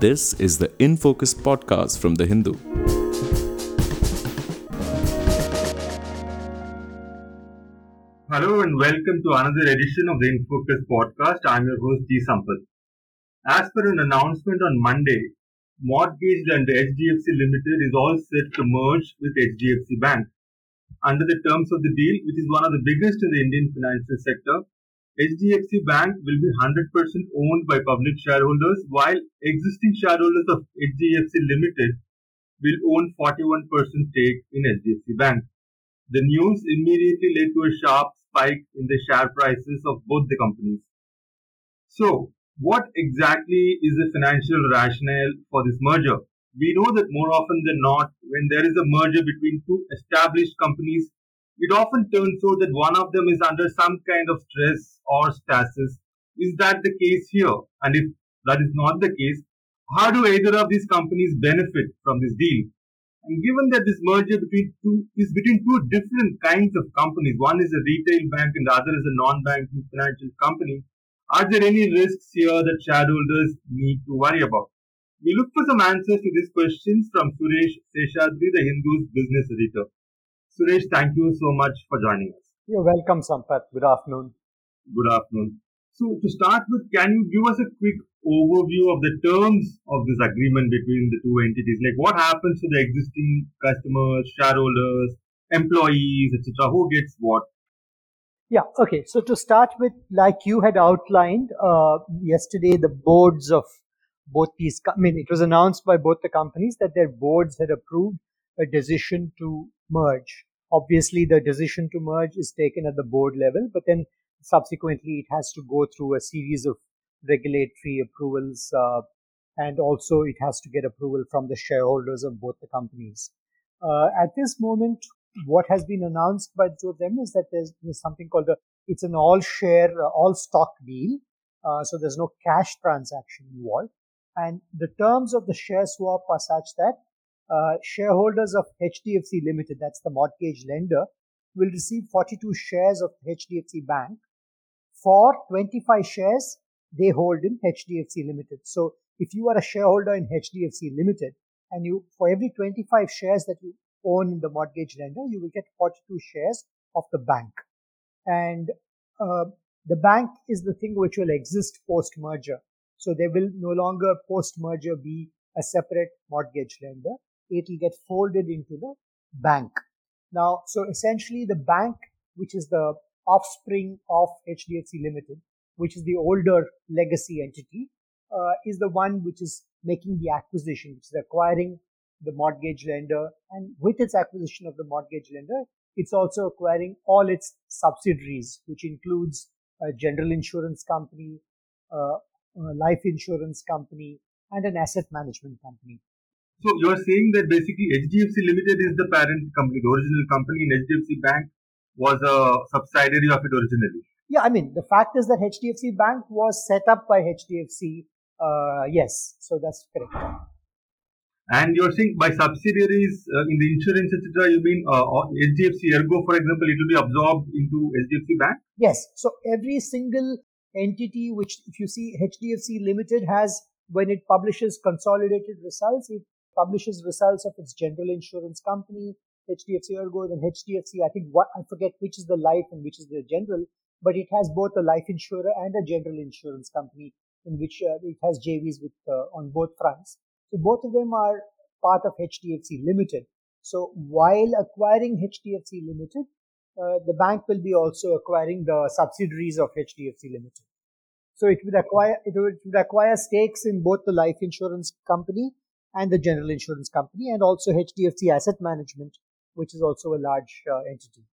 This is the In Focus podcast from The Hindu. Hello and welcome to another edition of the In Focus podcast. I'm your host G. Sampath. As per an announcement on Monday, Mortgage lender HDFC Limited is all set to merge with HDFC Bank. Under the terms of the deal, which is one of the biggest in the Indian financial sector, HDFC Bank will be 100% owned by public shareholders, while existing shareholders of HDFC Limited will own 41% stake in HDFC Bank. The news immediately led to a sharp spike in the share prices of both the companies. So, what exactly is the financial rationale for this merger? We know that more often than not, when there is a merger between two established companies, it often turns out that one of them is under some kind of stress or stasis. Is that the case here? And if that is not the case, how do either of these companies benefit from this deal? And given that this merger between two is between two different kinds of companies, one is a retail bank and the other is a non-banking financial company, are there any risks here that shareholders need to worry about? We look for some answers to these questions from Suresh Seshadri, the Hindu's business editor. Suresh, thank you so much for joining us. You're welcome, Sampath. Good afternoon. Good afternoon. So, to start with, can you give us a quick overview of the terms of this agreement between the two entities? Like, what happens to the existing customers, shareholders, employees, etc.? Who gets what? Yeah, okay. So, to start with, like you had outlined uh, yesterday, the boards of both these, I mean, it was announced by both the companies that their boards had approved a decision to merge. Obviously, the decision to merge is taken at the board level, but then subsequently it has to go through a series of regulatory approvals, uh, and also it has to get approval from the shareholders of both the companies. Uh, at this moment, what has been announced by two of them is that there's, there's something called a, it's an all share, uh, all stock deal. Uh, so there's no cash transaction involved. And the terms of the share swap are such that uh, shareholders of HDFC Limited, that's the mortgage lender, will receive 42 shares of HDFC Bank for 25 shares they hold in HDFC Limited. So if you are a shareholder in HDFC Limited and you, for every 25 shares that you own in the mortgage lender, you will get 42 shares of the bank. And uh, the bank is the thing which will exist post merger. So there will no longer post merger be a separate mortgage lender. It will get folded into the bank. Now, so essentially the bank, which is the offspring of HDFC Limited, which is the older legacy entity, uh, is the one which is making the acquisition, which is acquiring the mortgage lender. And with its acquisition of the mortgage lender, it's also acquiring all its subsidiaries, which includes a general insurance company, uh, a life insurance company, and an asset management company. So you're saying that basically HDFC Limited is the parent company, the original company, and HDFC Bank was a subsidiary of it originally. Yeah, I mean the fact is that HDFC Bank was set up by HDFC. Uh, yes, so that's correct. And you're saying by subsidiaries uh, in the insurance, etc., you mean uh, HDFC Ergo, for example, it will be absorbed into HDFC Bank? Yes. So every single entity which, if you see HDFC Limited has, when it publishes consolidated results, it publishes results of its general insurance company, HDFC Ergo, then HDFC, I think what, I forget which is the life and which is the general, but it has both a life insurer and a general insurance company in which uh, it has JVs with, uh, on both fronts. So both of them are part of HDFC Limited. So while acquiring HDFC Limited, uh, the bank will be also acquiring the subsidiaries of HDFC Limited. So it would acquire it would, it would acquire stakes in both the life insurance company and the general insurance company, and also HDFC Asset Management, which is also a large uh, entity.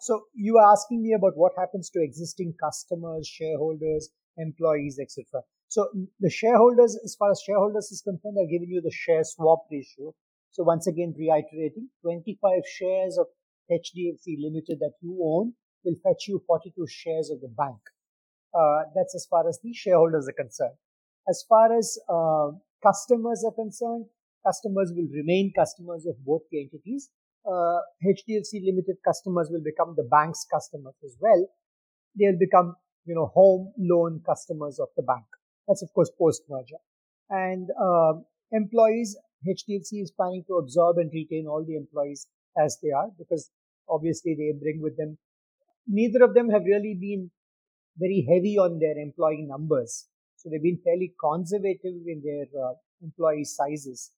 So you are asking me about what happens to existing customers, shareholders, employees, etc. So the shareholders, as far as shareholders is concerned, I've given you the share swap ratio. So once again, reiterating, 25 shares of HDFC Limited that you own will fetch you 42 shares of the bank. Uh, that's as far as the shareholders are concerned. As far as uh, customers are concerned, customers will remain customers of both the entities. Uh, HDFC Limited customers will become the bank's customers as well. They'll become, you know, home loan customers of the bank. That's of course post merger. and uh, employees. HDFC is planning to absorb and retain all the employees as they are because obviously they bring with them. Neither of them have really been very heavy on their employee numbers. So they've been fairly conservative in their uh, employee sizes.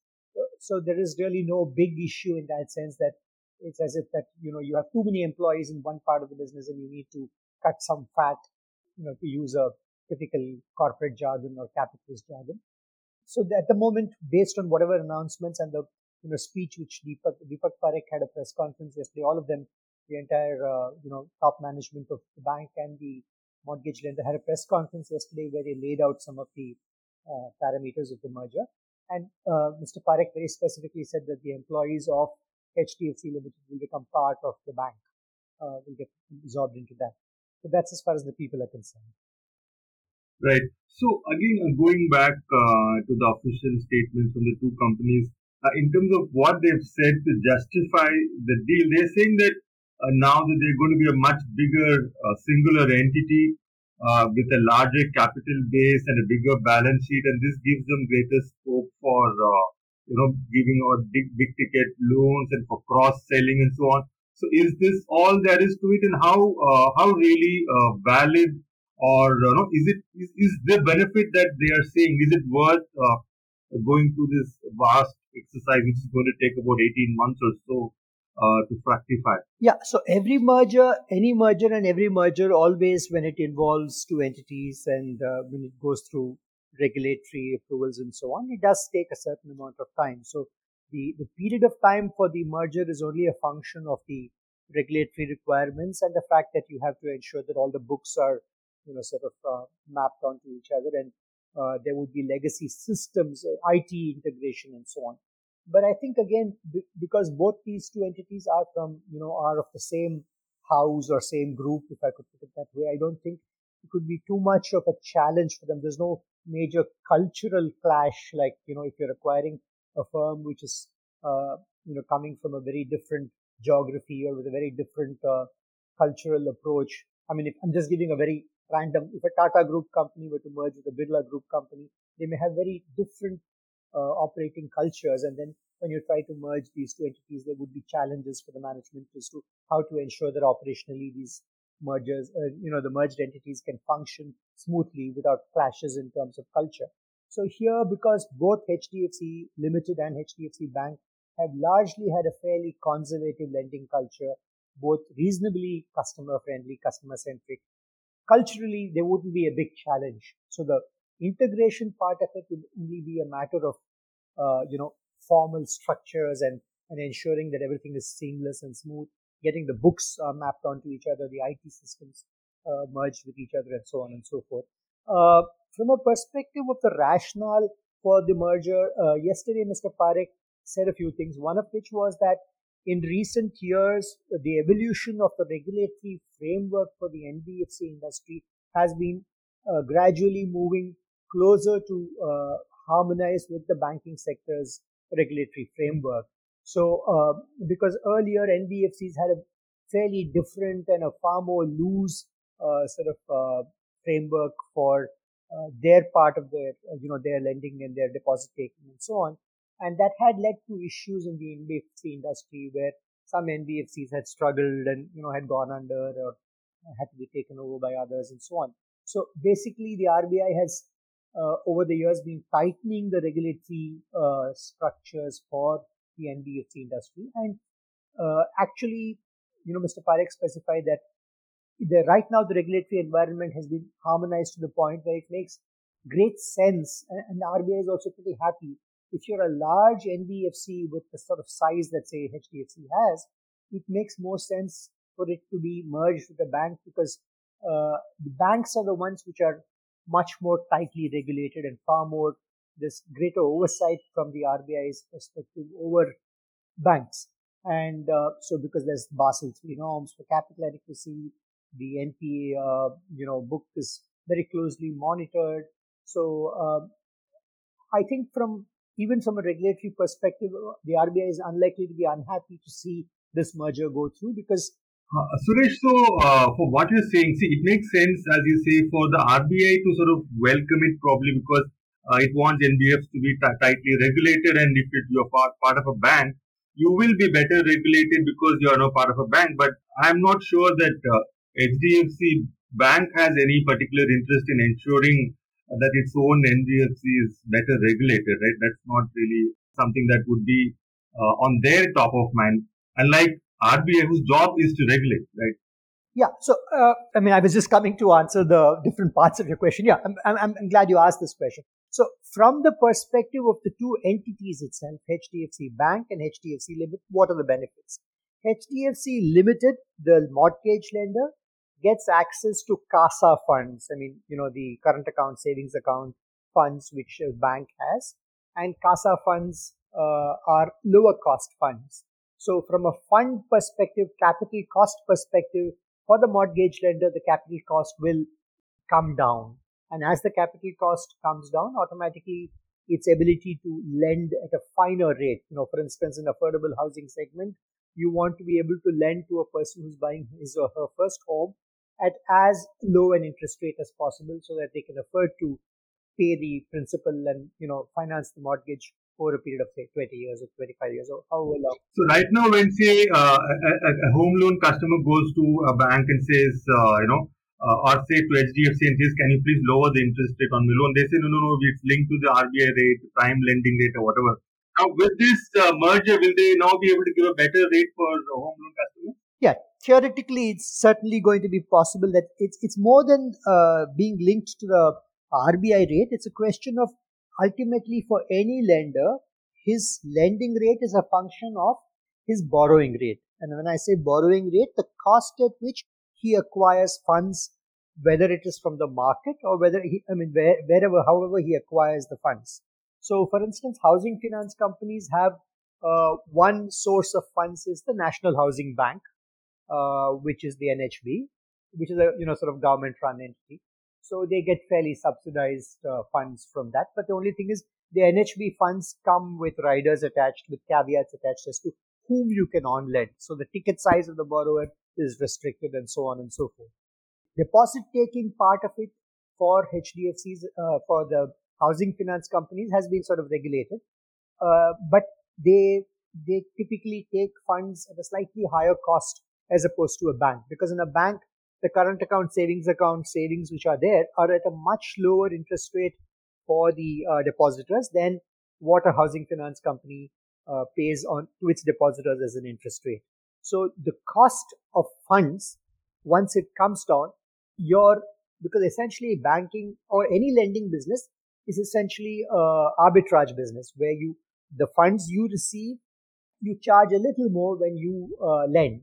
So there is really no big issue in that sense that it's as if that, you know, you have too many employees in one part of the business and you need to cut some fat, you know, to use a typical corporate jargon or capitalist jargon. So at the moment, based on whatever announcements and the you know speech which Deepak Deepak Parekh had a press conference yesterday, all of them, the entire uh, you know top management of the bank and the mortgage lender had a press conference yesterday where they laid out some of the uh, parameters of the merger. And uh, Mr. Parekh very specifically said that the employees of HDFC Limited will become part of the bank, uh, will get absorbed into that. So that's as far as the people are concerned. Right. So again, uh, going back uh, to the official statements from the two companies, uh, in terms of what they've said to justify the deal, they're saying that now that they're going to be a much bigger uh, singular entity uh, with a larger capital base and a bigger balance sheet, and this gives them greater scope for you know giving out big big ticket loans and for cross selling and so on. So is this all there is to it, and how how really valid or uh, no, is it is, is the benefit that they are saying is it worth uh, going through this vast exercise which is going to take about 18 months or so uh, to fructify yeah so every merger any merger and every merger always when it involves two entities and uh, when it goes through regulatory approvals and so on it does take a certain amount of time so the, the period of time for the merger is only a function of the regulatory requirements and the fact that you have to ensure that all the books are you know, sort of uh, mapped onto each other, and uh, there would be legacy systems, uh, IT integration, and so on. But I think again, because both these two entities are from, you know, are of the same house or same group, if I could put it that way, I don't think it could be too much of a challenge for them. There's no major cultural clash, like you know, if you're acquiring a firm which is, uh, you know, coming from a very different geography or with a very different uh, cultural approach. I mean, if I'm just giving a very random. If a Tata Group company were to merge with a Birla Group company, they may have very different operating cultures. And then when you try to merge these two entities, there would be challenges for the management as to how to ensure that operationally these mergers, uh, you know, the merged entities can function smoothly without clashes in terms of culture. So here, because both HDFC Limited and HDFC Bank have largely had a fairly conservative lending culture, both reasonably customer friendly, customer centric, culturally there wouldn't be a big challenge. So the integration part of it would only be a matter of, uh, you know, formal structures and, and ensuring that everything is seamless and smooth, getting the books uh, mapped onto each other, the IT systems uh, merged with each other and so on and so forth. Uh, from a perspective of the rationale for the merger, uh, yesterday Mr. Parekh said a few things, one of which was that in recent years, the evolution of the regulatory framework for the NBFC industry has been uh, gradually moving closer to uh, harmonize with the banking sector's regulatory framework. So, uh, because earlier NBFCs had a fairly different and a far more loose uh, sort of uh, framework for uh, their part of their, you know, their lending and their deposit taking and so on. And that had led to issues in the NBFC industry where some NBFCs had struggled and, you know, had gone under or had to be taken over by others and so on. So basically the RBI has uh, over the years been tightening the regulatory uh, structures for the NBFC industry. And uh, actually, you know, Mr. Parekh specified that the, right now the regulatory environment has been harmonized to the point where it makes great sense. And the RBI is also pretty happy if you're a large NBFC with the sort of size that say HDFC has, it makes more sense for it to be merged with a bank because uh, the banks are the ones which are much more tightly regulated and far more this greater oversight from the RBI's perspective over banks. And uh, so because there's Basel III norms for capital adequacy, the NPA, uh, you know, book is very closely monitored. So uh, I think from even from a regulatory perspective, the RBI is unlikely to be unhappy to see this merger go through because. Uh, Suresh, so uh, for what you're saying, see, it makes sense, as you say, for the RBI to sort of welcome it probably because uh, it wants NBFs to be t- tightly regulated, and if it, you're part, part of a bank, you will be better regulated because you are not part of a bank. But I'm not sure that uh, HDFC Bank has any particular interest in ensuring that its own NBFC is better regulated, right? That's not really something that would be uh, on their top of mind. Unlike RBI, whose job is to regulate, right? Yeah. So, uh, I mean, I was just coming to answer the different parts of your question. Yeah, I'm, I'm, I'm glad you asked this question. So, from the perspective of the two entities itself, HDFC Bank and HDFC Limited, what are the benefits? HDFC Limited, the mortgage lender, gets access to CASA funds. I mean, you know, the current account, savings account funds which a bank has. And CASA funds uh, are lower cost funds. So, from a fund perspective, capital cost perspective, for the mortgage lender, the capital cost will come down. And as the capital cost comes down, automatically its ability to lend at a finer rate. You know, for instance, in affordable housing segment, you want to be able to lend to a person who's buying his or her first home at as low an interest rate as possible so that they can afford to pay the principal and, you know, finance the mortgage over a period of say 20 years or 25 years or however long. So right now, when say uh, a, a, home loan customer goes to a bank and says, uh, you know, uh, or say to HDFC and says, can you please lower the interest rate on my loan? They say, no, no, no, it's linked to the RBI rate, prime lending rate, or whatever. Now, with this uh, merger, will they now be able to give a better rate for home loan customers? Yeah, theoretically, it's certainly going to be possible that it's it's more than uh, being linked to the RBI rate. It's a question of ultimately for any lender, his lending rate is a function of his borrowing rate. And when I say borrowing rate, the cost at which he acquires funds, whether it is from the market or whether he, I mean, where, wherever, however he acquires the funds. So, for instance, housing finance companies have uh, one source of funds is the National Housing Bank, uh, which is the NHB, which is a you know sort of government run entity. So they get fairly subsidized uh, funds from that. But the only thing is the NHB funds come with riders attached, with caveats attached as to whom you can on lend. So the ticket size of the borrower is restricted and so on and so forth. Deposit taking part of it for HDFCs, uh, for the housing finance companies has been sort of regulated. Uh, but they, they typically take funds at a slightly higher cost as opposed to a bank because in a bank, the current account, savings account, savings which are there are at a much lower interest rate for the uh, depositors than what a housing finance company uh, pays on to its depositors as an interest rate. So the cost of funds, once it comes down, your because essentially banking or any lending business is essentially a arbitrage business where you the funds you receive you charge a little more when you uh, lend.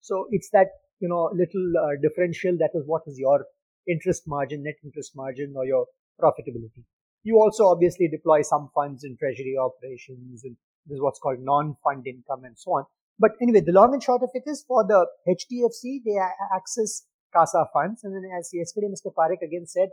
So it's that you know, little uh, differential that is what is your interest margin, net interest margin, or your profitability. You also obviously deploy some funds in treasury operations, and this is what's called non-fund income and so on. But anyway, the long and short of it is for the HDFC, they access CASA funds. And then as yesterday Mr. Parekh again said,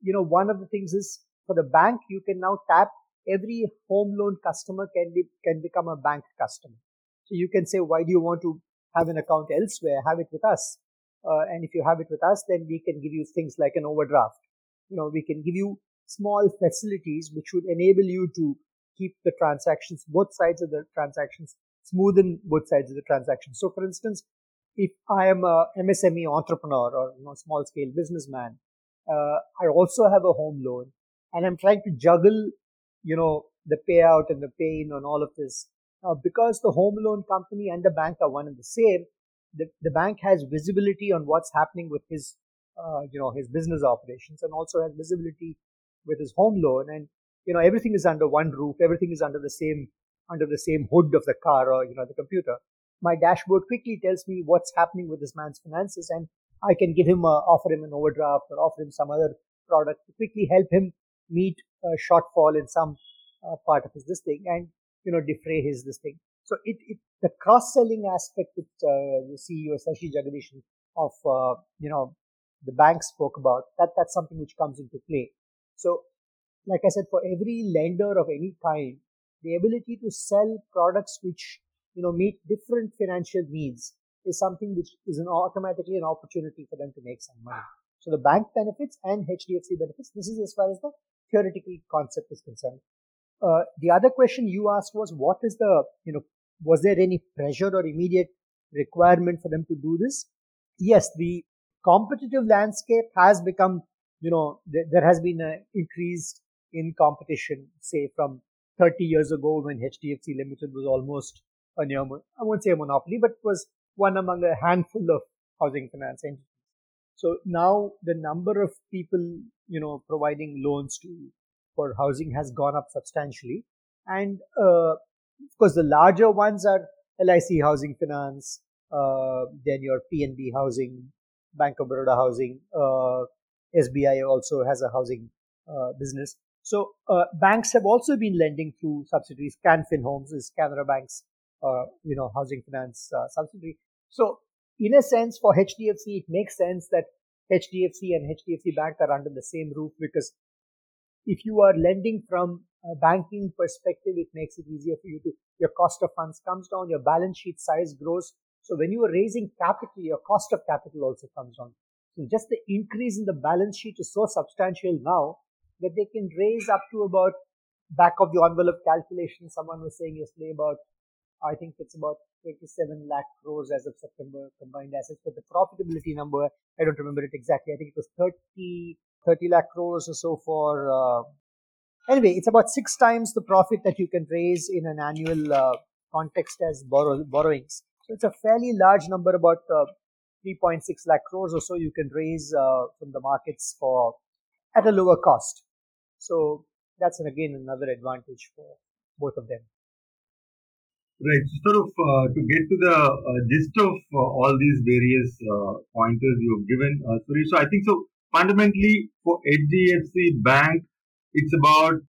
you know, one of the things is for the bank, you can now tap every home loan customer can be, can become a bank customer. So you can say, why do you want to have an account elsewhere, have it with us. Uh, and if you have it with us, then we can give you things like an overdraft. You know, we can give you small facilities which would enable you to keep the transactions, both sides of the transactions, smoothen both sides of the transaction. So, for instance, if I am a MSME entrepreneur or you know, small scale businessman, uh, I also have a home loan and I'm trying to juggle, you know, the payout and the pain on all of this uh, because the home loan company and the bank are one and the same, the, the bank has visibility on what's happening with his, uh, you know, his business operations and also has visibility with his home loan. And, you know, everything is under one roof. Everything is under the same, under the same hood of the car or, you know, the computer. My dashboard quickly tells me what's happening with this man's finances and I can give him, a, offer him an overdraft or offer him some other product to quickly help him meet a shortfall in some uh, part of his this thing. And you know, defray his this thing. So it, it the cross-selling aspect that uh, the CEO Shashi Jagdishan of uh, you know the bank spoke about that that's something which comes into play. So, like I said, for every lender of any kind, the ability to sell products which you know meet different financial needs is something which is an automatically an opportunity for them to make some money. So the bank benefits and HDFC benefits. This is as far as the theoretical concept is concerned. Uh, the other question you asked was what is the, you know, was there any pressure or immediate requirement for them to do this? Yes, the competitive landscape has become, you know, th- there has been an increase in competition, say from 30 years ago when HDFC Limited was almost a near, I won't say a monopoly, but was one among a handful of housing finance entities. So now the number of people, you know, providing loans to for housing has gone up substantially. And, uh, of course, the larger ones are LIC Housing Finance, uh, then your PNB Housing, Bank of Baroda Housing, uh, SBI also has a housing uh, business. So uh, banks have also been lending through subsidiaries. Can Fin Homes is Canara Bank's, uh, you know, housing finance subsidiary. So in a sense, for HDFC, it makes sense that HDFC and HDFC Bank are under the same roof because if you are lending from a banking perspective, it makes it easier for you to, your cost of funds comes down, your balance sheet size grows. So when you are raising capital, your cost of capital also comes down. So just the increase in the balance sheet is so substantial now that they can raise up to about back of the envelope calculation. Someone was saying yesterday about I think it's about 27 lakh crores as of September combined assets, but the profitability number, I don't remember it exactly. I think it was 30, 30 lakh crores or so for, uh, anyway, it's about six times the profit that you can raise in an annual uh, context as borrow, borrowings. So it's a fairly large number, about uh, 3.6 lakh crores or so you can raise uh, from the markets for at a lower cost. So that's again another advantage for both of them. Right. So sort of uh, to get to the uh, gist of uh, all these various uh, pointers you've given, uh, Suresh. So I think so. Fundamentally, for HDFC Bank, it's about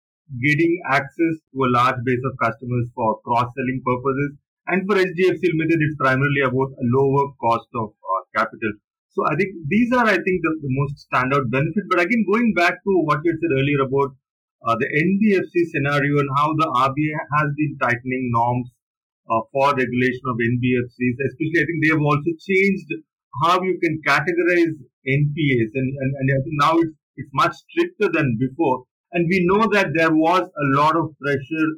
getting access to a large base of customers for cross-selling purposes, and for HDFC Limited, it's primarily about a lower cost of uh, capital. So I think these are, I think, the, the most standout benefit. But again, going back to what you said earlier about uh, the NBFC scenario and how the RBI has been tightening norms uh, for regulation of NBFCs. Especially, I think they have also changed how you can categorize NPAs, and, and, and I think now it's, it's much stricter than before. And we know that there was a lot of pressure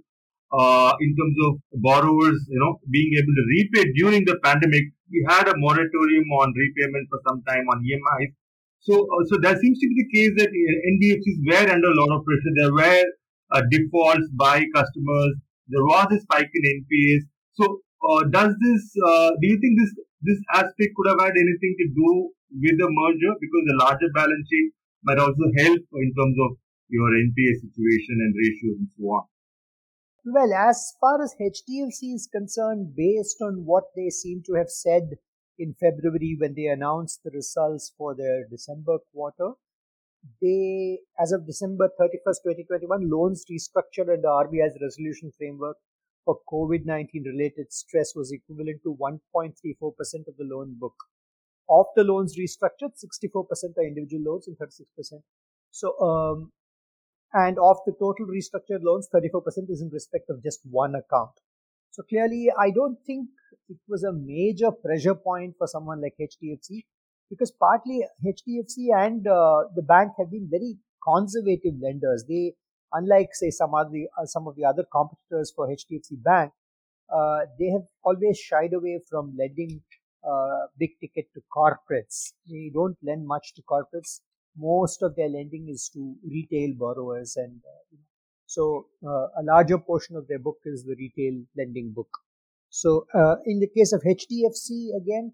uh, in terms of borrowers, you know, being able to repay during the pandemic. We had a moratorium on repayment for some time on EMIs. So, uh, so there seems to be the case that NBFCs were under a lot of pressure. There were uh, defaults by customers. There was a spike in NPAs. So, uh, does this? Uh, do you think this this aspect could have had anything to do with the merger? Because the larger balance sheet might also help in terms of your NPA situation and ratios and so on. Well, as far as HDFC is concerned, based on what they seem to have said in February when they announced the results for their December quarter, they, as of December 31st, 2021, loans restructured under RBI's resolution framework for COVID-19 related stress was equivalent to 1.34% of the loan book. Of the loans restructured, 64% are individual loans and 36%. So, um, and of the total restructured loans, 34% is in respect of just one account. So clearly, I don't think it was a major pressure point for someone like HDFC because partly HDFC and uh, the bank have been very conservative lenders. They unlike say some of the uh, some of the other competitors for HDFC Bank, uh, they have always shied away from lending uh, big ticket to corporates. They don't lend much to corporates. Most of their lending is to retail borrowers, and uh, so uh, a larger portion of their book is the retail lending book. So uh, in the case of HDFC, again,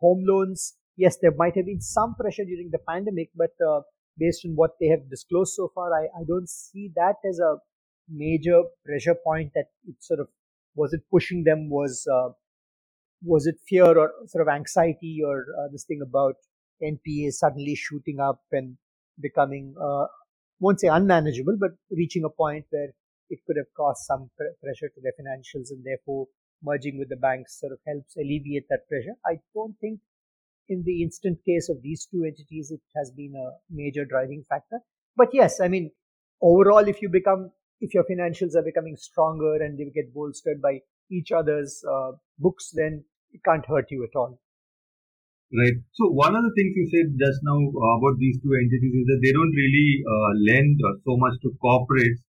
home loans. Yes, there might have been some pressure during the pandemic, but based on what they have disclosed so far, I, I don't see that as a major pressure point that it sort of was it pushing them was uh, was it fear or sort of anxiety or uh, this thing about NPA suddenly shooting up and becoming uh, won't say unmanageable but reaching a point where it could have caused some pr- pressure to their financials and therefore merging with the banks sort of helps alleviate that pressure. I don't think in the instant case of these two entities, it has been a major driving factor. But yes, I mean, overall, if you become, if your financials are becoming stronger and they get bolstered by each other's uh, books, then it can't hurt you at all. Right. So one of the things you said just now uh, about these two entities is that they don't really uh, lend uh, so much to corporates.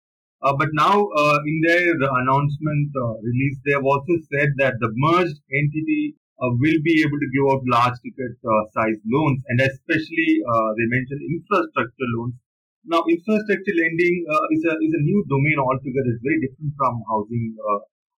Uh, but now uh, in their announcement uh, release, they have also said that the merged entity will be able to give out large ticket size loans, and especially they mentioned infrastructure loans. Now, infrastructure lending is a is a new domain altogether. It's very different from housing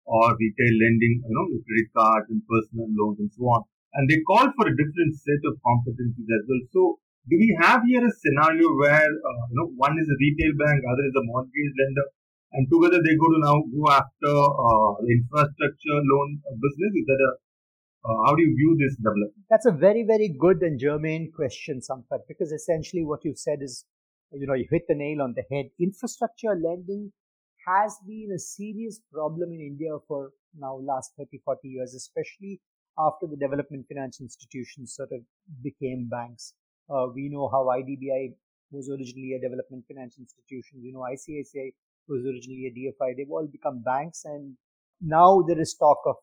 or retail lending, you know, credit cards and personal loans and so on and they call for a different set of competencies as well. So, do we have here a scenario where uh, you know one is a retail bank, other is a mortgage lender, and together they go to now go after uh, the infrastructure loan business? Is that a uh, how do you view this development? That's a very very good and germane question, Sampath, because essentially what you've said is you know you hit the nail on the head. Infrastructure lending has been a serious problem in India for now last 30 40 years, especially after the development finance institutions sort of became banks. Uh, we know how IDBI was originally a development finance institution. We know ICICI was originally a DFI. They've all become banks, and now there is talk of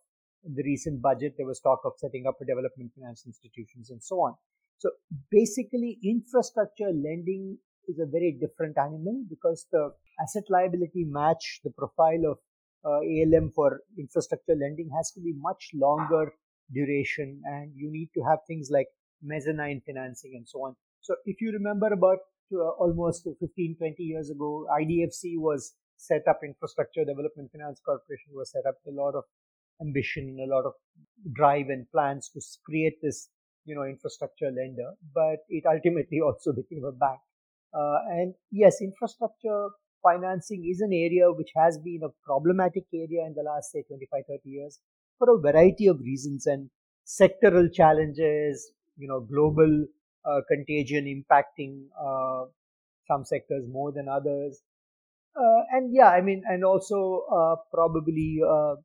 the recent budget. There was talk of setting up a development finance institutions and so on. So basically, infrastructure lending is a very different animal because the asset liability match, the profile of uh, ALM for infrastructure lending has to be much longer duration and you need to have things like mezzanine financing and so on. So if you remember about uh, almost 15, 20 years ago, IDFC was set up, Infrastructure Development Finance Corporation was set up, with a lot of ambition, and a lot of drive and plans to create this, you know, infrastructure lender, but it ultimately also became a bank. Uh, and yes, infrastructure financing is an area which has been a problematic area in the last, say, 25, 30 years for a variety of reasons and sectoral challenges, you know, global uh, contagion impacting uh, some sectors more than others. Uh, and yeah, I mean, and also uh, probably uh,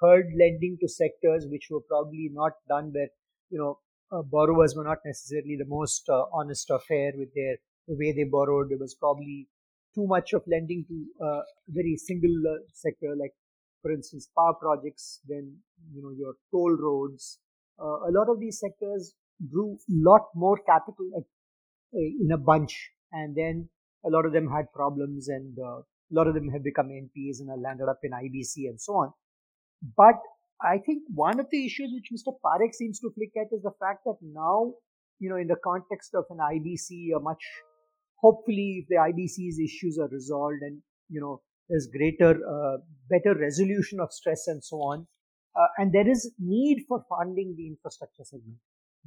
herd lending to sectors which were probably not done where, you know, borrowers were not necessarily the most honest or fair with their the way they borrowed. There was probably too much of lending to a very single sector like for instance, power projects, then you know your toll roads. Uh, a lot of these sectors drew lot more capital uh, in a bunch, and then a lot of them had problems, and uh, a lot of them have become NPAs and are landed up in IBC and so on. But I think one of the issues which Mr. Parekh seems to flick at is the fact that now, you know, in the context of an IBC, a much hopefully if the IBC's issues are resolved and you know there's greater, uh, better resolution of stress and so on. Uh, and there is need for funding the infrastructure segment.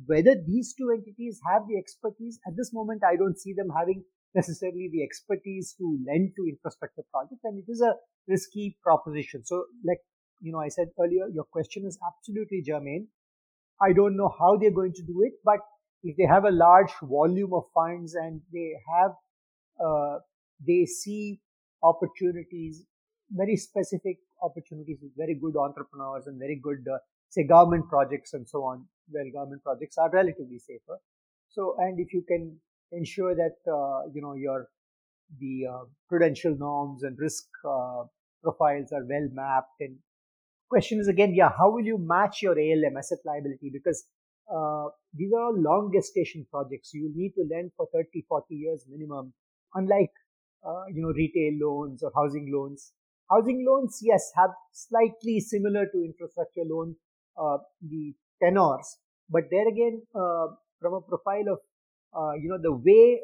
Whether these two entities have the expertise at this moment, I don't see them having necessarily the expertise to lend to infrastructure projects, and it is a risky proposition. So, like you know, I said earlier, your question is absolutely germane. I don't know how they're going to do it, but if they have a large volume of funds and they have, uh, they see opportunities, very specific opportunities with very good entrepreneurs and very good, uh, say, government projects and so on, well government projects are relatively safer. So, and if you can ensure that, uh, you know, your, the uh, prudential norms and risk uh, profiles are well mapped and question is again, yeah, how will you match your ALM asset liability? Because uh, these are long gestation projects. You need to lend for 30, 40 years minimum. Unlike uh, you know, retail loans or housing loans. Housing loans, yes, have slightly similar to infrastructure loan, uh, the tenors, but there again, uh, from a profile of, uh, you know, the way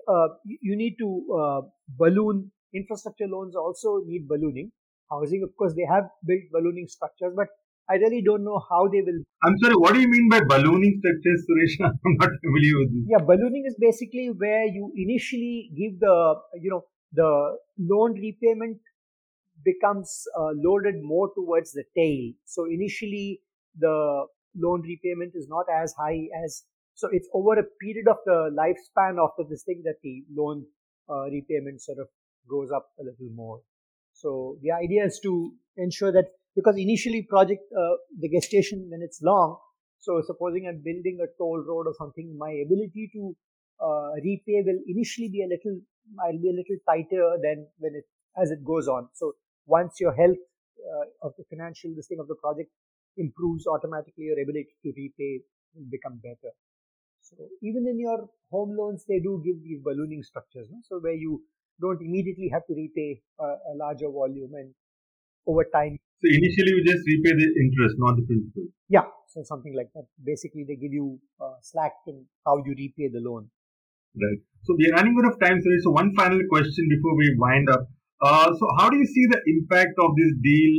you need to balloon infrastructure loans also need ballooning. Housing, of course, they have built ballooning structures, but I really don't know how they will. I'm sorry, what do you mean by ballooning structures, Suresh? I'm not familiar with this. Yeah, ballooning is basically where you initially give the, you know, the loan repayment becomes uh, loaded more towards the tail. So initially the loan repayment is not as high as, so it's over a period of the lifespan of this thing that the loan uh, repayment sort of goes up a little more. So the idea is to ensure that because initially project, uh, the gestation when it's long, so supposing I'm building a toll road or something, my ability to uh, repay will initially be a little I'll be a little tighter than when it as it goes on. So once your health uh, of the financial this thing of the project improves automatically, your ability to repay will become better. So even in your home loans, they do give these ballooning structures. No? So where you don't immediately have to repay a, a larger volume and over time. So initially you just repay the interest, not the principal. Yeah, so something like that. Basically, they give you uh, slack in how you repay the loan. Right. So we are running out of time, sorry. So one final question before we wind up. Uh, so how do you see the impact of this deal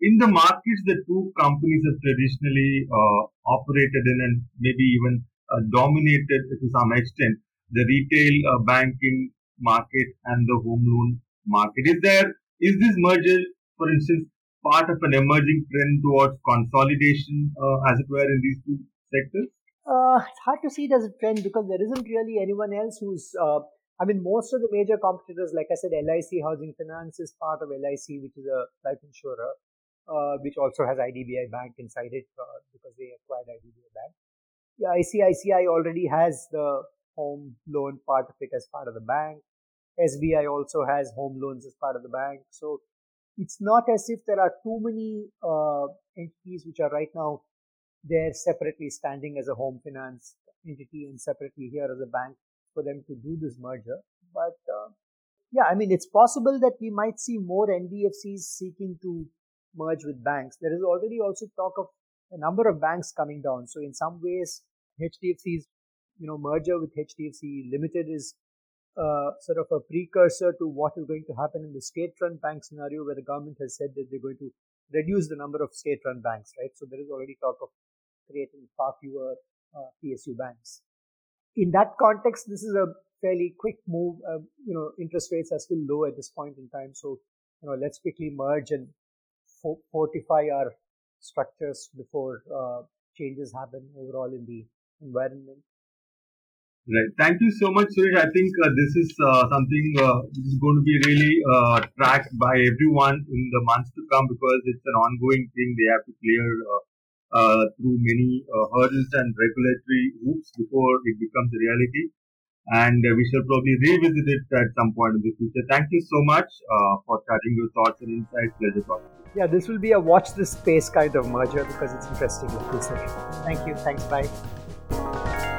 in the markets that two companies have traditionally uh, operated in and maybe even uh, dominated to some extent, the retail uh, banking market and the home loan market? Is there is this merger, for instance, part of an emerging trend towards consolidation, uh, as it were, in these two sectors? Uh, it's hard to see it as a trend because there isn't really anyone else who's uh, I mean, most of the major competitors, like I said, LIC Housing Finance is part of LIC, which is a life insurer, uh, which also has IDBI Bank inside it uh, because they acquired IDBI Bank. Yeah, ICICI already has the home loan part of it as part of the bank. SBI also has home loans as part of the bank. So it's not as if there are too many uh, entities which are right now there separately standing as a home finance entity and separately here as a bank for them to do this merger. But uh, yeah, I mean, it's possible that we might see more NBFCs seeking to merge with banks. There is already also talk of a number of banks coming down. So in some ways, HDFC's you know merger with HDFC Limited is uh, sort of a precursor to what is going to happen in the state-run bank scenario, where the government has said that they're going to reduce the number of state-run banks. Right. So there is already talk of creating far fewer uh, PSU banks in that context, this is a fairly quick move. Uh, you know, interest rates are still low at this point in time. So, you know, let's quickly merge and fortify our structures before uh, changes happen overall in the environment. Right. Thank you so much, Suresh. I think uh, this is uh, something uh, which is going to be really uh, tracked by everyone in the months to come because it's an ongoing thing. They have to clear uh, uh, through many hurdles and regulatory hoops before it becomes a reality. And we shall probably revisit it at some point in the future. Thank you so much for sharing your thoughts and insights. Pleasure talking. Yeah, this will be a watch this space kind of merger because it's interesting, like you said. Thank you. Thanks. Bye.